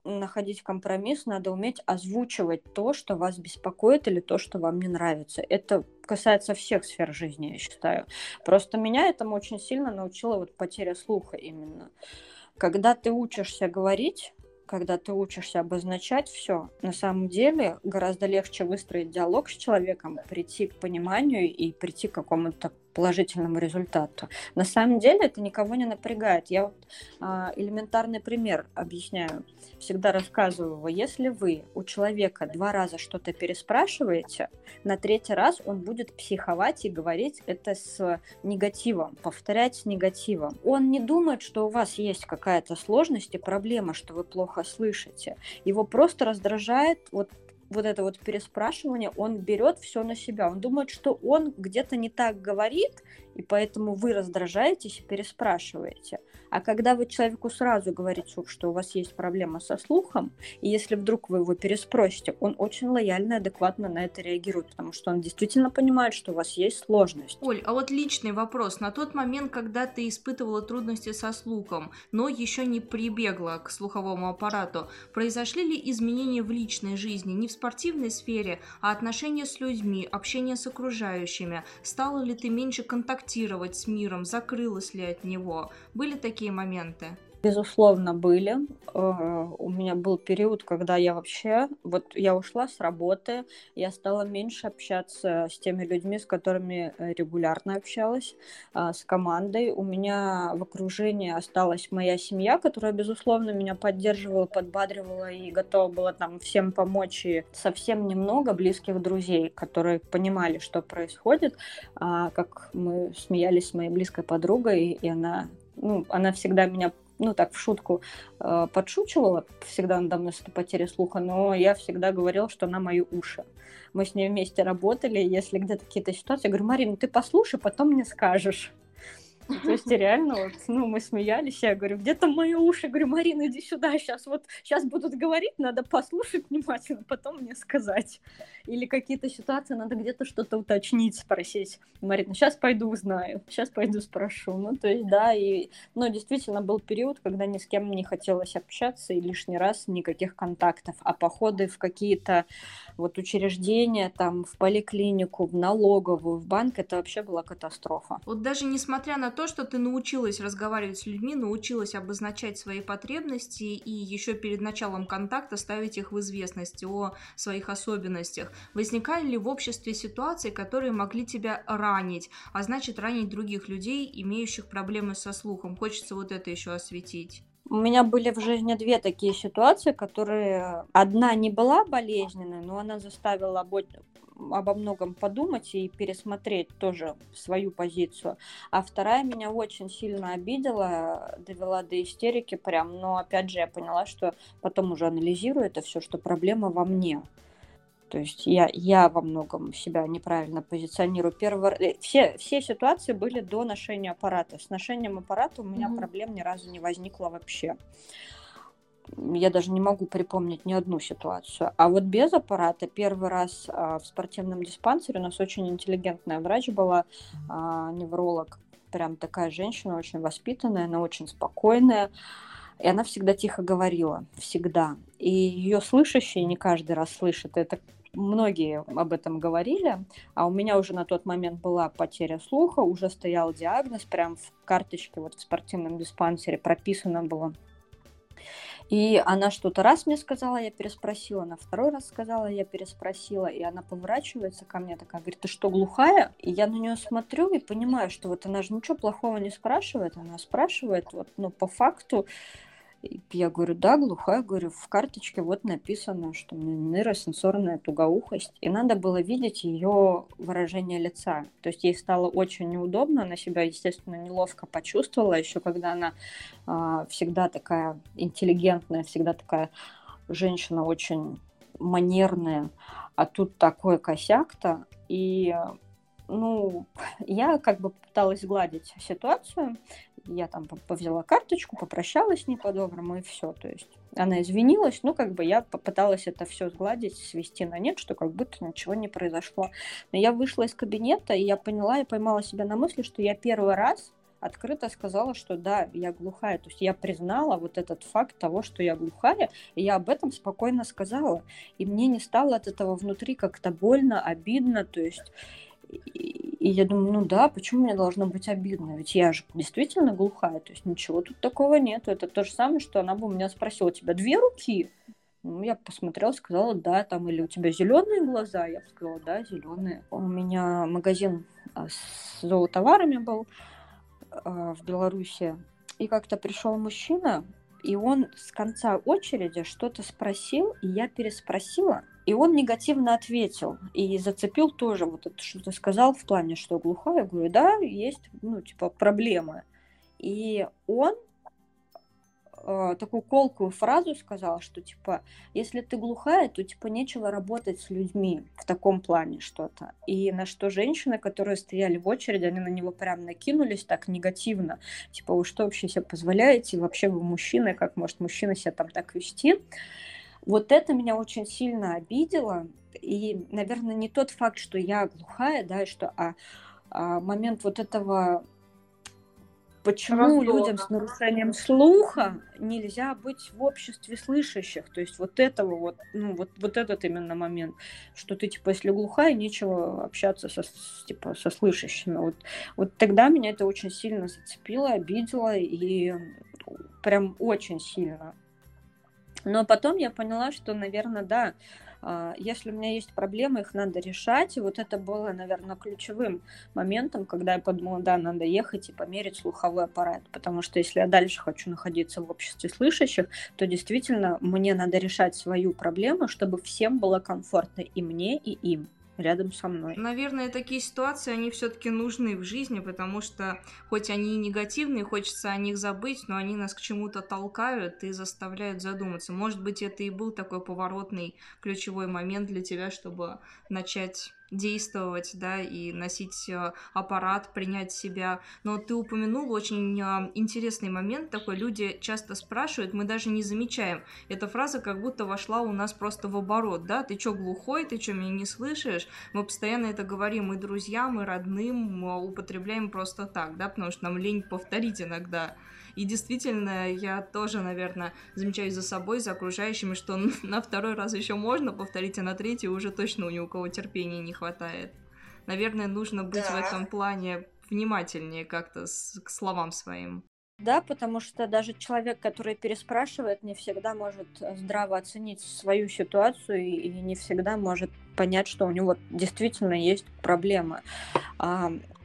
находить компромисс, надо уметь озвучивать то, что вас беспокоит или то, что вам не нравится. Это касается всех сфер жизни, я считаю. Просто меня этому очень сильно научила вот потеря слуха именно. Когда ты учишься говорить, когда ты учишься обозначать все, на самом деле гораздо легче выстроить диалог с человеком, прийти к пониманию и прийти к какому-то положительному результату. На самом деле это никого не напрягает. Я вот а, элементарный пример объясняю. Всегда рассказываю. Если вы у человека два раза что-то переспрашиваете, на третий раз он будет психовать и говорить это с негативом, повторять с негативом. Он не думает, что у вас есть какая-то сложность и проблема, что вы плохо слышите. Его просто раздражает вот вот это вот переспрашивание, он берет все на себя. Он думает, что он где-то не так говорит, и поэтому вы раздражаетесь и переспрашиваете. А когда вы человеку сразу говорите, что у вас есть проблема со слухом, и если вдруг вы его переспросите, он очень лояльно и адекватно на это реагирует, потому что он действительно понимает, что у вас есть сложность. Оль, а вот личный вопрос. На тот момент, когда ты испытывала трудности со слухом, но еще не прибегла к слуховому аппарату, произошли ли изменения в личной жизни, не в спортивной сфере, а отношения с людьми, общение с окружающими? Стала ли ты меньше контактировать с миром, закрылась ли от него? Были такие моменты? Безусловно, были. Э, у меня был период, когда я вообще, вот я ушла с работы, я стала меньше общаться с теми людьми, с которыми э, регулярно общалась, а, с командой. У меня в окружении осталась моя семья, которая, безусловно, меня поддерживала, подбадривала и готова была там всем помочь. И совсем немного близких друзей, которые понимали, что происходит, а, как мы смеялись с моей близкой подругой, и она ну, она всегда меня ну, так, в шутку э, подшучивала, всегда надо мной с этой потерей слуха, но я всегда говорила, что она мои уши. Мы с ней вместе работали, если где-то какие-то ситуации, я говорю, Марина, ты послушай, потом мне скажешь. То есть реально, вот, ну, мы смеялись, я говорю, где там мои уши? Говорю, Марина, иди сюда, сейчас вот, сейчас будут говорить, надо послушать внимательно, потом мне сказать. Или какие-то ситуации, надо где-то что-то уточнить, спросить. Марина, сейчас пойду узнаю, сейчас пойду спрошу. Ну, то есть, да, и, ну, действительно, был период, когда ни с кем не хотелось общаться, и лишний раз никаких контактов, а походы в какие-то вот учреждения, там, в поликлинику, в налоговую, в банк, это вообще была катастрофа. Вот даже несмотря на то, что ты научилась разговаривать с людьми, научилась обозначать свои потребности и еще перед началом контакта ставить их в известность о своих особенностях. Возникали ли в обществе ситуации, которые могли тебя ранить, а значит ранить других людей, имеющих проблемы со слухом? Хочется вот это еще осветить. У меня были в жизни две такие ситуации, которые одна не была болезненной, но она заставила обо многом подумать и пересмотреть тоже свою позицию. А вторая меня очень сильно обидела, довела до истерики прям. Но опять же я поняла, что потом уже анализирую это все, что проблема во мне. То есть я, я во многом себя неправильно позиционирую. Первый, э, все, все ситуации были до ношения аппарата. С ношением аппарата у меня mm-hmm. проблем ни разу не возникло вообще я даже не могу припомнить ни одну ситуацию. А вот без аппарата первый раз а, в спортивном диспансере у нас очень интеллигентная врач была, а, невролог. прям такая женщина, очень воспитанная, она очень спокойная. И она всегда тихо говорила, всегда. И ее слышащие не каждый раз слышат. Это многие об этом говорили, а у меня уже на тот момент была потеря слуха, уже стоял диагноз, прям в карточке вот в спортивном диспансере прописано было и она что-то раз мне сказала, я переспросила, на второй раз сказала, я переспросила, и она поворачивается ко мне такая, говорит, ты что, глухая? И я на нее смотрю и понимаю, что вот она же ничего плохого не спрашивает, она спрашивает вот, ну, по факту, я говорю, да, глухая, говорю, в карточке вот написано, что у меня нейросенсорная тугоухость. И надо было видеть ее выражение лица. То есть ей стало очень неудобно, она себя, естественно, неловко почувствовала, еще когда она э, всегда такая интеллигентная, всегда такая женщина очень манерная, а тут такой косяк-то. И ну, я как бы пыталась гладить ситуацию, я там взяла карточку, попрощалась с ней по-доброму, и все. То есть она извинилась, ну, как бы я попыталась это все сгладить, свести на нет, что как будто ничего не произошло. Но я вышла из кабинета, и я поняла, и поймала себя на мысли, что я первый раз открыто сказала, что да, я глухая. То есть я признала вот этот факт того, что я глухая, и я об этом спокойно сказала. И мне не стало от этого внутри как-то больно, обидно. То есть и я думаю, ну да, почему мне должно быть обидно? Ведь я же действительно глухая, то есть ничего тут такого нет. Это то же самое, что она бы у меня спросила, у тебя две руки? Ну, я посмотрела, сказала, да, там, или у тебя зеленые глаза? Я сказала, да, зеленые. У меня магазин а, с золотоварами был а, в Беларуси. И как-то пришел мужчина, и он с конца очереди что-то спросил, и я переспросила, и он негативно ответил и зацепил тоже вот это, что ты сказал в плане, что глухая. Я говорю, да, есть, ну, типа, проблемы. И он э, такую колкую фразу сказал, что, типа, если ты глухая, то, типа, нечего работать с людьми в таком плане что-то. И на что женщины, которые стояли в очереди, они на него прям накинулись так негативно. Типа, вы что вообще себе позволяете? Вообще вы мужчины, как может мужчина себя там так вести? Вот это меня очень сильно обидело. И, наверное, не тот факт, что я глухая, да, что, а, а момент вот этого почему Раздора. людям с нарушением слуха нельзя быть в обществе слышащих. То есть вот этого вот, ну вот, вот этот именно момент, что ты типа, если глухая, нечего общаться со, типа, со слышащими. Вот, вот тогда меня это очень сильно зацепило, обидело и прям очень сильно. Но потом я поняла, что, наверное, да, а, если у меня есть проблемы, их надо решать. И вот это было, наверное, ключевым моментом, когда я подумала, да, надо ехать и померить слуховой аппарат. Потому что если я дальше хочу находиться в обществе слышащих, то действительно мне надо решать свою проблему, чтобы всем было комфортно и мне, и им рядом со мной. Наверное, такие ситуации, они все-таки нужны в жизни, потому что хоть они и негативные, хочется о них забыть, но они нас к чему-то толкают и заставляют задуматься. Может быть, это и был такой поворотный ключевой момент для тебя, чтобы начать действовать, да, и носить э, аппарат, принять себя. Но ты упомянул очень э, интересный момент такой. Люди часто спрашивают, мы даже не замечаем. Эта фраза как будто вошла у нас просто в оборот, да, ты чё глухой, ты чё меня не слышишь? Мы постоянно это говорим и друзьям, и родным, мы употребляем просто так, да, потому что нам лень повторить иногда. И действительно, я тоже, наверное, замечаю за собой, за окружающими, что на второй раз еще можно повторить, а на третий уже точно у ни у кого терпения не хватает. Наверное, нужно быть да. в этом плане внимательнее как-то с, к словам своим. Да, потому что даже человек, который переспрашивает, не всегда может здраво оценить свою ситуацию и не всегда может понять, что у него действительно есть проблемы.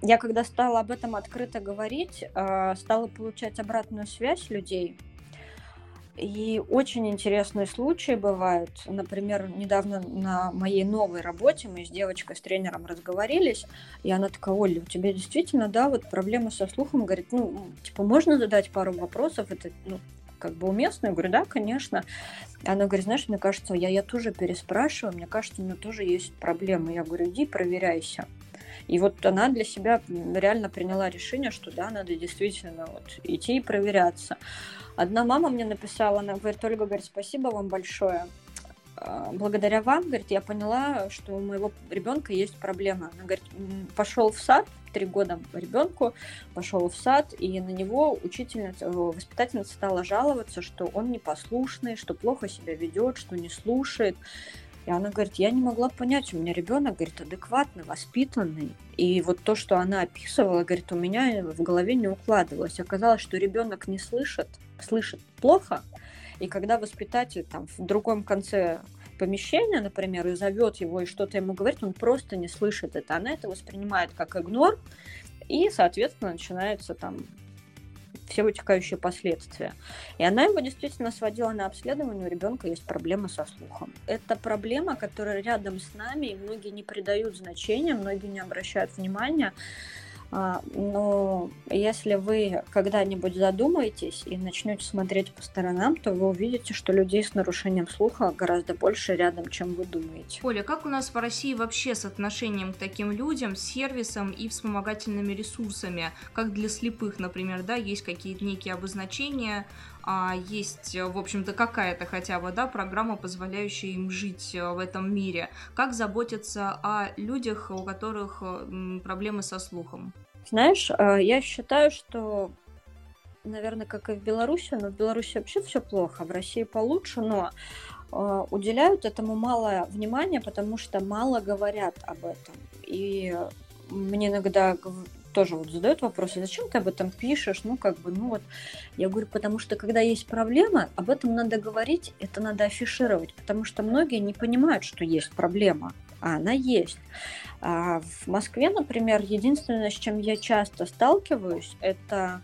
Я когда стала об этом открыто говорить, а, стала получать обратную связь людей, и очень интересные случаи бывают. Например, недавно на моей новой работе мы с девочкой, с тренером разговорились, и она такая, Оля, у тебя действительно, да, вот проблемы со слухом, говорит, ну, типа, можно задать пару вопросов, это, ну, как бы уместно? Я говорю, да, конечно. Она говорит, знаешь, мне кажется, я, я тоже переспрашиваю, мне кажется, у меня тоже есть проблемы. Я говорю, иди проверяйся. И вот она для себя реально приняла решение, что да, надо действительно вот идти и проверяться. Одна мама мне написала, она говорит, Ольга, говорит, спасибо вам большое. а, благодаря вам, говорит, я поняла, что у моего ребенка есть проблема. Она говорит, пошел в сад, три года ребенку, пошел в сад, и на него учительница, воспитательница стала жаловаться, что он непослушный, что плохо себя ведет, что не слушает. И она говорит, я не могла понять, у меня ребенок, говорит, адекватный, воспитанный. И вот то, что она описывала, говорит, у меня в голове не укладывалось. Оказалось, что ребенок не слышит, слышит плохо, и когда воспитатель там в другом конце помещения, например, и зовет его и что-то ему говорит, он просто не слышит это. Она это воспринимает как игнор, и, соответственно, начинается там все вытекающие последствия. И она его действительно сводила на обследование, у ребенка есть проблема со слухом. Это проблема, которая рядом с нами, и многие не придают значения, многие не обращают внимания. А, но если вы когда-нибудь задумаетесь и начнете смотреть по сторонам, то вы увидите, что людей с нарушением слуха гораздо больше рядом, чем вы думаете. Оля, как у нас в России вообще с отношением к таким людям, с сервисом и вспомогательными ресурсами? Как для слепых, например, да, есть какие-то некие обозначения, а есть, в общем-то, какая-то хотя бы, да, программа, позволяющая им жить в этом мире. Как заботиться о людях, у которых проблемы со слухом? Знаешь, э, я считаю, что, наверное, как и в Беларуси, но в Беларуси вообще все плохо, в России получше, но э, уделяют этому мало внимания, потому что мало говорят об этом. И мне иногда тоже вот задают вопросы, зачем ты об этом пишешь, ну как бы, ну вот, я говорю, потому что когда есть проблема, об этом надо говорить, это надо афишировать, потому что многие не понимают, что есть проблема, а она есть. А в Москве, например, единственное, с чем я часто сталкиваюсь, это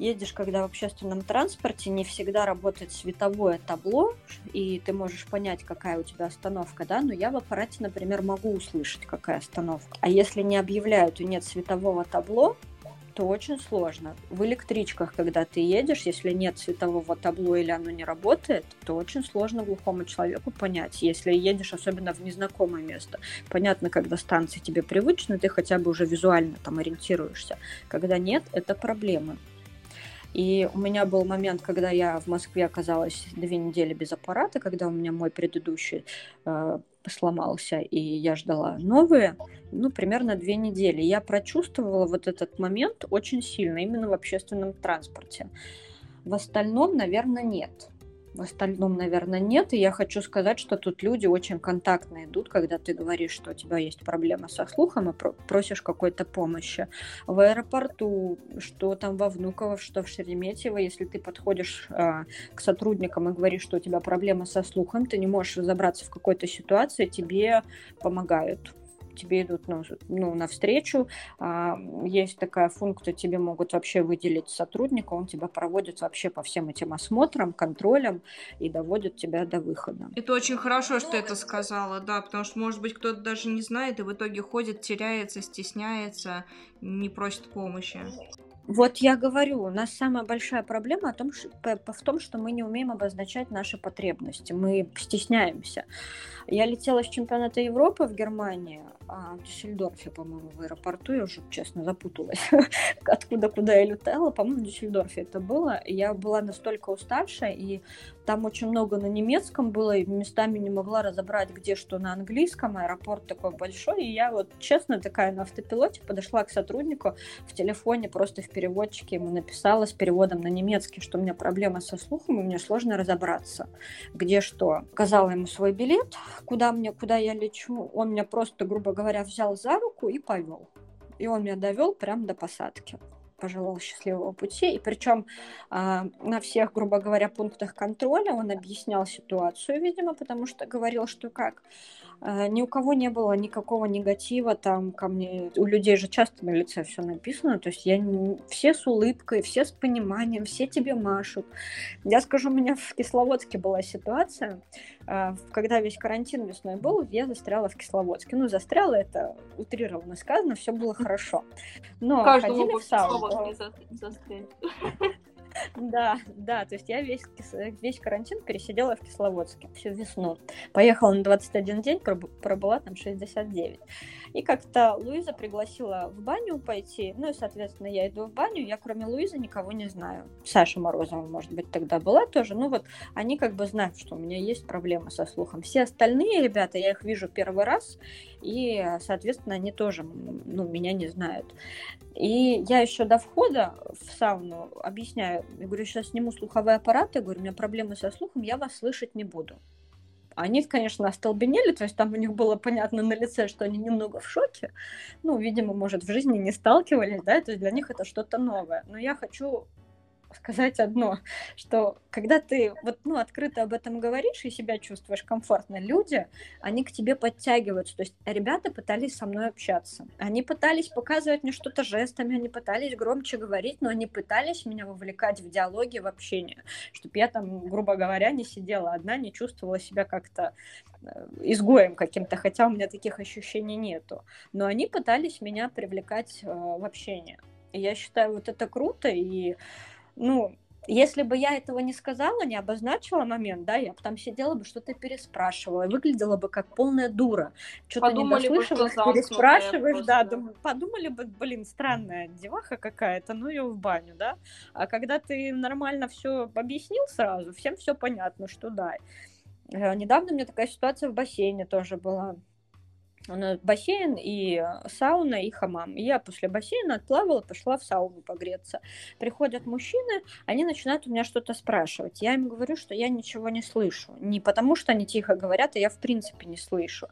едешь, когда в общественном транспорте, не всегда работает световое табло, и ты можешь понять, какая у тебя остановка, да, но я в аппарате, например, могу услышать, какая остановка. А если не объявляют и нет светового табло, то очень сложно. В электричках, когда ты едешь, если нет светового табло или оно не работает, то очень сложно глухому человеку понять. Если едешь особенно в незнакомое место. Понятно, когда станции тебе привычны, ты хотя бы уже визуально там ориентируешься. Когда нет, это проблемы. И у меня был момент, когда я в Москве оказалась две недели без аппарата, когда у меня мой предыдущий э, сломался, и я ждала новые, ну, примерно две недели. Я прочувствовала вот этот момент очень сильно, именно в общественном транспорте. В остальном, наверное, нет. В остальном, наверное, нет. И я хочу сказать, что тут люди очень контактно идут, когда ты говоришь, что у тебя есть проблема со слухом и просишь какой-то помощи. В аэропорту, что там во Внуково, что в Шереметьево, если ты подходишь э, к сотрудникам и говоришь, что у тебя проблема со слухом, ты не можешь разобраться в какой-то ситуации, тебе помогают тебе идут ну, ну, навстречу. А, есть такая функция, тебе могут вообще выделить сотрудника, он тебя проводит вообще по всем этим осмотрам, контролям и доводит тебя до выхода. Это очень хорошо, что это сказала, да, потому что, может быть, кто-то даже не знает и в итоге ходит, теряется, стесняется, не просит помощи. Вот я говорю, у нас самая большая проблема о том, что, в том, что мы не умеем обозначать наши потребности, мы стесняемся. Я летела с чемпионата Европы в Германии, а, в Дюссельдорфе, по-моему, в аэропорту, я уже, честно, запуталась, откуда куда я летала, по-моему, в Дюссельдорфе это было. Я была настолько уставшая, и там очень много на немецком было, и местами не могла разобрать, где что на английском, аэропорт такой большой, и я вот, честно, такая на автопилоте подошла к сотруднику в телефоне, просто в переводчике ему написала с переводом на немецкий, что у меня проблема со слухом, и мне сложно разобраться, где что. Сказала ему свой билет, куда мне, куда я лечу, он меня просто, грубо говоря, взял за руку и повел. И он меня довел прямо до посадки пожелал счастливого пути. И причем э, на всех, грубо говоря, пунктах контроля он объяснял ситуацию, видимо, потому что говорил, что как ни у кого не было никакого негатива там ко мне. У людей же часто на лице все написано, то есть я не... все с улыбкой, все с пониманием, все тебе машут. Я скажу, у меня в Кисловодске была ситуация, э, когда весь карантин весной был, я застряла в Кисловодске. Ну, застряла это утрированно сказано, все было хорошо. Но Каждому ходили в сауну. Да, да, то есть я весь, весь карантин пересидела в Кисловодске всю весну. Поехала на 21 день, пробыла там 69. И как-то Луиза пригласила в баню пойти, ну и, соответственно, я иду в баню, я кроме Луизы никого не знаю. Саша Морозова, может быть, тогда была тоже, ну вот они как бы знают, что у меня есть проблемы со слухом. Все остальные ребята, я их вижу первый раз, и, соответственно, они тоже, ну, меня не знают. И я еще до входа в сауну объясняю, я говорю, сейчас сниму слуховые аппараты, я говорю, у меня проблемы со слухом, я вас слышать не буду. Они, конечно, остолбенели, то есть там у них было понятно на лице, что они немного в шоке. Ну, видимо, может, в жизни не сталкивались, да, то есть для них это что-то новое. Но я хочу сказать одно, что когда ты вот, ну, открыто об этом говоришь и себя чувствуешь комфортно, люди, они к тебе подтягиваются. То есть ребята пытались со мной общаться. Они пытались показывать мне что-то жестами, они пытались громче говорить, но они пытались меня вовлекать в диалоги, в общение, чтобы я там, грубо говоря, не сидела одна, не чувствовала себя как-то э, изгоем каким-то, хотя у меня таких ощущений нету. Но они пытались меня привлекать э, в общение. Я считаю, вот это круто, и ну, если бы я этого не сказала, не обозначила момент, да, я бы там сидела бы, что-то переспрашивала, выглядела бы как полная дура. Что-то не дослышала, переспрашиваешь, да, думаю, подумали бы, блин, странная деваха какая-то, ну ее в баню, да. А когда ты нормально все объяснил сразу, всем все понятно, что да. Э, недавно у меня такая ситуация в бассейне тоже была бассейн и сауна и хамам. Я после бассейна отплавала, пошла в сауну погреться. Приходят мужчины, они начинают у меня что-то спрашивать. Я им говорю, что я ничего не слышу. Не потому, что они тихо говорят, а я в принципе не слышу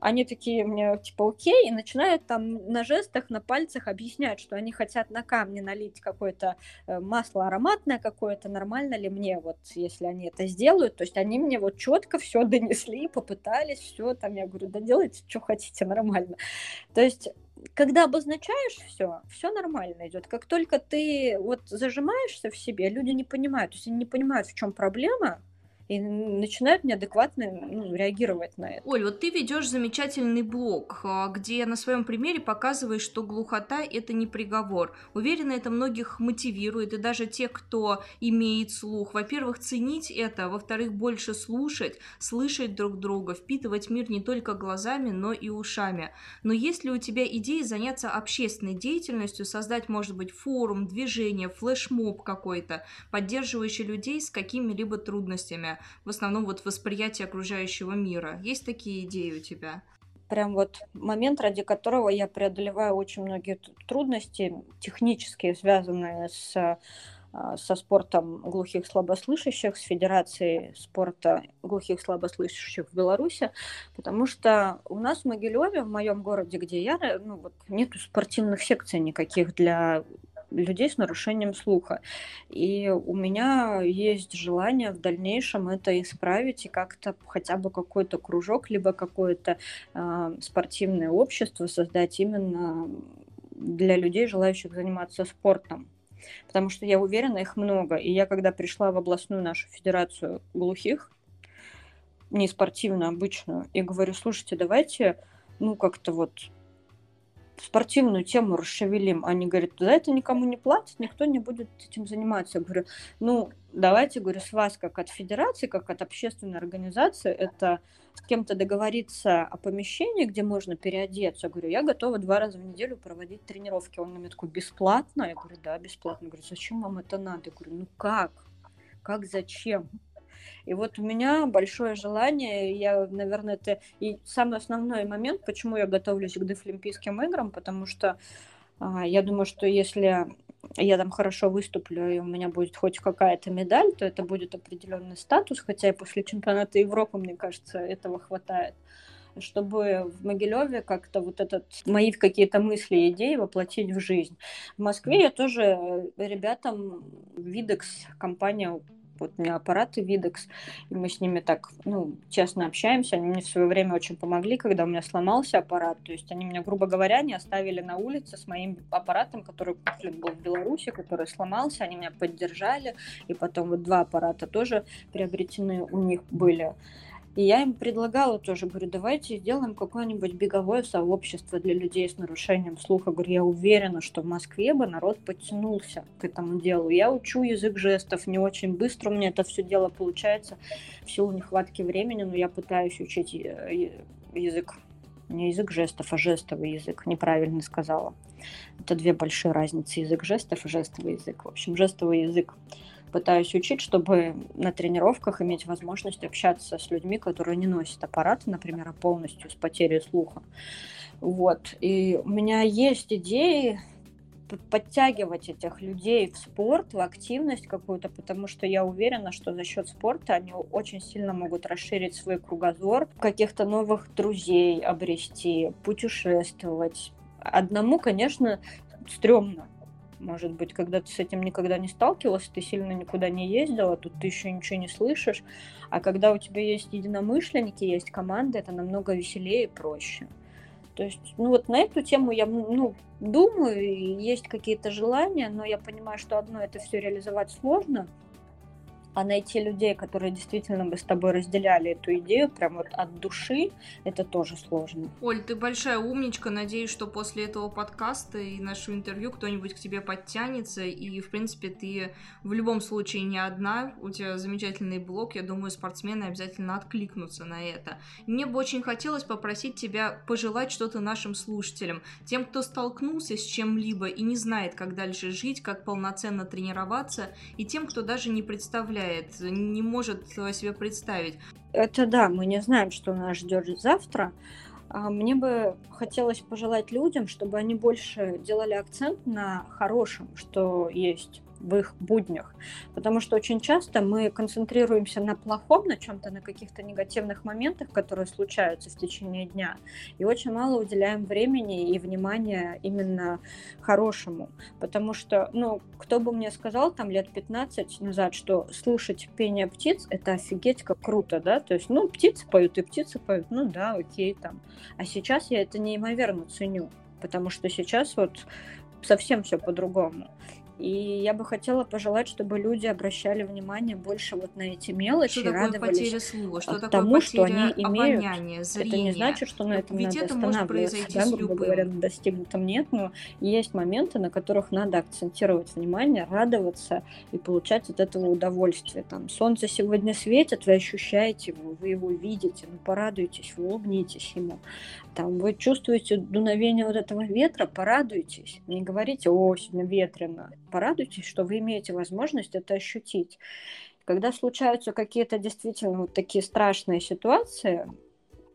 они такие мне типа окей, и начинают там на жестах, на пальцах объяснять, что они хотят на камне налить какое-то э, масло ароматное какое-то, нормально ли мне вот, если они это сделают, то есть они мне вот четко все донесли, попытались, все там, я говорю, да делайте, что хотите, нормально. То есть когда обозначаешь все, все нормально идет. Как только ты вот зажимаешься в себе, люди не понимают, то есть они не понимают, в чем проблема, и начинают неадекватно ну, реагировать на это. Оль, вот ты ведешь замечательный блог, а, где на своем примере показываешь, что глухота это не приговор. Уверена, это многих мотивирует, и даже те, кто имеет слух, во-первых, ценить это, во-вторых, больше слушать, слышать друг друга, впитывать мир не только глазами, но и ушами. Но есть ли у тебя идеи заняться общественной деятельностью, создать, может быть, форум, движение, флешмоб какой-то, поддерживающий людей с какими-либо трудностями? В основном вот восприятие окружающего мира. Есть такие идеи у тебя? Прям вот момент, ради которого я преодолеваю очень многие трудности технические, связанные с а, со спортом глухих слабослышащих, с Федерацией спорта глухих слабослышащих в Беларуси, потому что у нас в Могилеве, в моем городе, где я, ну, вот, нету спортивных секций никаких для людей с нарушением слуха. И у меня есть желание в дальнейшем это исправить и как-то хотя бы какой-то кружок, либо какое-то э, спортивное общество создать именно для людей, желающих заниматься спортом. Потому что я уверена, их много. И я, когда пришла в областную нашу федерацию глухих, не спортивную, обычную, и говорю, слушайте, давайте, ну, как-то вот спортивную тему расшевелим. Они говорят, за это никому не платят, никто не будет этим заниматься. Я говорю, ну, давайте, говорю, с вас, как от федерации, как от общественной организации, это с кем-то договориться о помещении, где можно переодеться. Я говорю, я готова два раза в неделю проводить тренировки. Он мне такой, бесплатно? Я говорю, да, бесплатно. Я говорю, зачем вам это надо? Я говорю, ну как? Как зачем? И вот у меня большое желание, я, наверное, это и самый основной момент, почему я готовлюсь к Дефлимпийским играм, потому что а, я думаю, что если я там хорошо выступлю, и у меня будет хоть какая-то медаль, то это будет определенный статус, хотя и после чемпионата Европы, мне кажется, этого хватает чтобы в Могилеве как-то вот этот мои какие-то мысли идеи воплотить в жизнь. В Москве я тоже ребятам Видекс, компания вот у меня аппараты Videx, и мы с ними так, ну, честно общаемся. Они мне в свое время очень помогли, когда у меня сломался аппарат. То есть они меня, грубо говоря, не оставили на улице с моим аппаратом, который куплен был в Беларуси, который сломался. Они меня поддержали. И потом вот два аппарата тоже приобретены у них были. И я им предлагала тоже, говорю, давайте сделаем какое-нибудь беговое сообщество для людей с нарушением слуха. Говорю, я уверена, что в Москве бы народ подтянулся к этому делу. Я учу язык жестов, не очень быстро у меня это все дело получается в силу нехватки времени, но я пытаюсь учить э, язык не язык жестов, а жестовый язык. Неправильно сказала. Это две большие разницы. Язык жестов и жестовый язык. В общем, жестовый язык пытаюсь учить, чтобы на тренировках иметь возможность общаться с людьми, которые не носят аппараты, например, а полностью с потерей слуха. Вот. И у меня есть идеи подтягивать этих людей в спорт, в активность какую-то, потому что я уверена, что за счет спорта они очень сильно могут расширить свой кругозор, каких-то новых друзей обрести, путешествовать. Одному, конечно, стрёмно, может быть, когда ты с этим никогда не сталкивался, ты сильно никуда не ездила, тут ты еще ничего не слышишь. А когда у тебя есть единомышленники, есть команда, это намного веселее и проще. То есть, ну вот на эту тему я ну, думаю, есть какие-то желания, но я понимаю, что одно это все реализовать сложно, а найти людей, которые действительно бы с тобой разделяли эту идею, прям вот от души, это тоже сложно. Оль, ты большая умничка, надеюсь, что после этого подкаста и нашего интервью кто-нибудь к тебе подтянется, и, в принципе, ты в любом случае не одна, у тебя замечательный блог, я думаю, спортсмены обязательно откликнутся на это. Мне бы очень хотелось попросить тебя пожелать что-то нашим слушателям, тем, кто столкнулся с чем-либо и не знает, как дальше жить, как полноценно тренироваться, и тем, кто даже не представляет, представляет, не может себе представить. Это да, мы не знаем, что нас ждет завтра. А мне бы хотелось пожелать людям, чтобы они больше делали акцент на хорошем, что есть в их буднях. Потому что очень часто мы концентрируемся на плохом, на чем-то, на каких-то негативных моментах, которые случаются в течение дня, и очень мало уделяем времени и внимания именно хорошему. Потому что, ну, кто бы мне сказал там лет 15 назад, что слушать пение птиц — это офигеть как круто, да? То есть, ну, птицы поют и птицы поют, ну да, окей, там. А сейчас я это неимоверно ценю, потому что сейчас вот совсем все по-другому. И я бы хотела пожелать, чтобы люди обращали внимание больше вот на эти мелочи что радовались потеря слуха? Что такое тому, что они имеют. Обоняния, это не значит, что на этом Ведь надо это останавливаться, да, грубо говоря, на достигнутом нет, но есть моменты, на которых надо акцентировать внимание, радоваться и получать от этого удовольствие. Там солнце сегодня светит, вы ощущаете его, вы его видите, ну порадуйтесь, вы улыбнитесь ему. Там вы чувствуете дуновение вот этого ветра, порадуйтесь. Не говорите, о, сегодня ветрено порадуйтесь, что вы имеете возможность это ощутить. Когда случаются какие-то действительно вот такие страшные ситуации,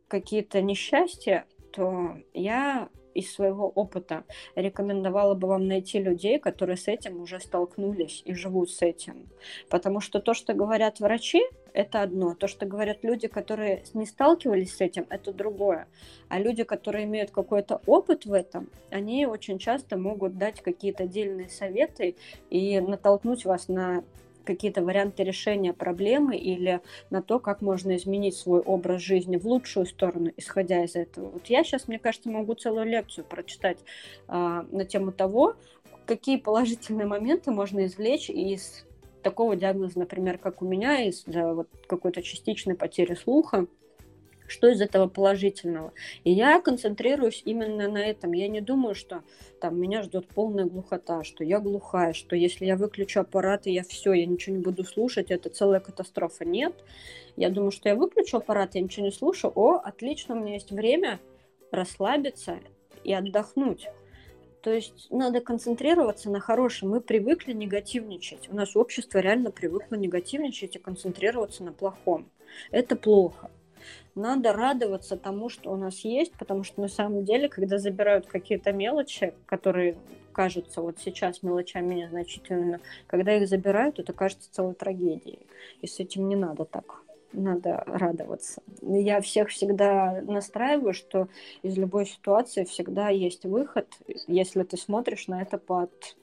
какие-то несчастья, то я из своего опыта рекомендовала бы вам найти людей, которые с этим уже столкнулись и живут с этим. Потому что то, что говорят врачи, это одно. То, что говорят люди, которые не сталкивались с этим, это другое. А люди, которые имеют какой-то опыт в этом, они очень часто могут дать какие-то отдельные советы и натолкнуть вас на какие-то варианты решения проблемы или на то, как можно изменить свой образ жизни в лучшую сторону, исходя из этого. Вот я сейчас, мне кажется, могу целую лекцию прочитать а, на тему того, какие положительные моменты можно извлечь из такого диагноза, например, как у меня, из вот, какой-то частичной потери слуха, что из этого положительного. И я концентрируюсь именно на этом. Я не думаю, что там меня ждет полная глухота, что я глухая, что если я выключу аппарат, и я все, я ничего не буду слушать, это целая катастрофа. Нет. Я думаю, что я выключу аппарат, я ничего не слушаю. О, отлично, у меня есть время расслабиться и отдохнуть. То есть надо концентрироваться на хорошем. Мы привыкли негативничать. У нас общество реально привыкло негативничать и концентрироваться на плохом. Это плохо надо радоваться тому, что у нас есть, потому что на самом деле, когда забирают какие-то мелочи, которые кажутся вот сейчас мелочами незначительными, когда их забирают, это кажется целой трагедией. И с этим не надо так. Надо радоваться. Я всех всегда настраиваю, что из любой ситуации всегда есть выход, если ты смотришь на это под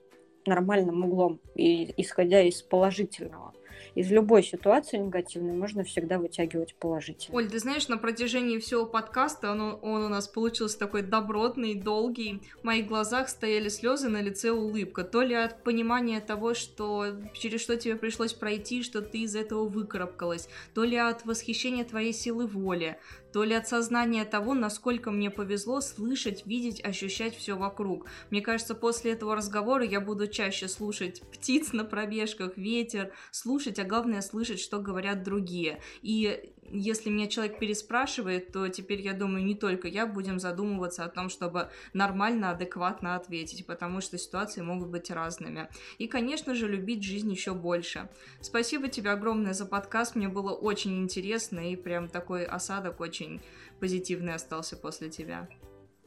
нормальным углом и исходя из положительного. Из любой ситуации негативной можно всегда вытягивать положительно. Оль, ты знаешь, на протяжении всего подкаста он, он у нас получился такой добротный, долгий. В моих глазах стояли слезы, на лице улыбка. То ли от понимания того, что через что тебе пришлось пройти, что ты из этого выкарабкалась, то ли от восхищения твоей силы воли, то ли от сознания того, насколько мне повезло слышать, видеть, ощущать все вокруг. Мне кажется, после этого разговора я буду чаще слушать птиц на пробежках, ветер, слушать, а главное слышать, что говорят другие. И если меня человек переспрашивает, то теперь, я думаю, не только я будем задумываться о том, чтобы нормально, адекватно ответить, потому что ситуации могут быть разными. И, конечно же, любить жизнь еще больше. Спасибо тебе огромное за подкаст, мне было очень интересно, и прям такой осадок очень позитивный остался после тебя.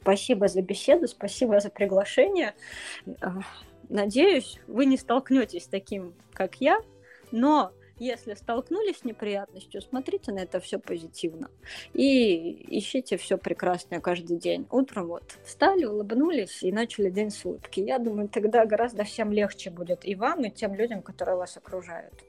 Спасибо за беседу, спасибо за приглашение. Надеюсь, вы не столкнетесь с таким, как я, но если столкнулись с неприятностью, смотрите на это все позитивно. И ищите все прекрасное каждый день. Утром вот встали, улыбнулись и начали день с улыбки. Я думаю, тогда гораздо всем легче будет и вам, и тем людям, которые вас окружают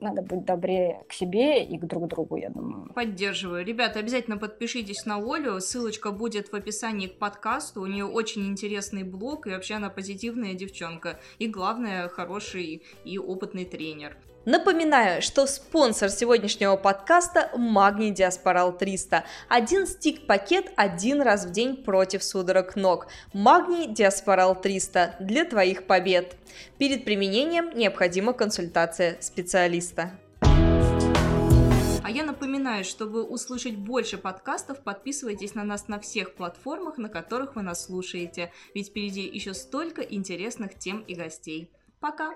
надо быть добрее к себе и к друг другу, я думаю. Поддерживаю. Ребята, обязательно подпишитесь на Олю, ссылочка будет в описании к подкасту, у нее очень интересный блог, и вообще она позитивная девчонка, и главное, хороший и опытный тренер. Напоминаю, что спонсор сегодняшнего подкаста – Магний Диаспорал 300. Один стик-пакет один раз в день против судорог ног. Магний Диаспорал 300 для твоих побед. Перед применением необходима консультация специалиста. А я напоминаю, чтобы услышать больше подкастов, подписывайтесь на нас на всех платформах, на которых вы нас слушаете, ведь впереди еще столько интересных тем и гостей. Пока!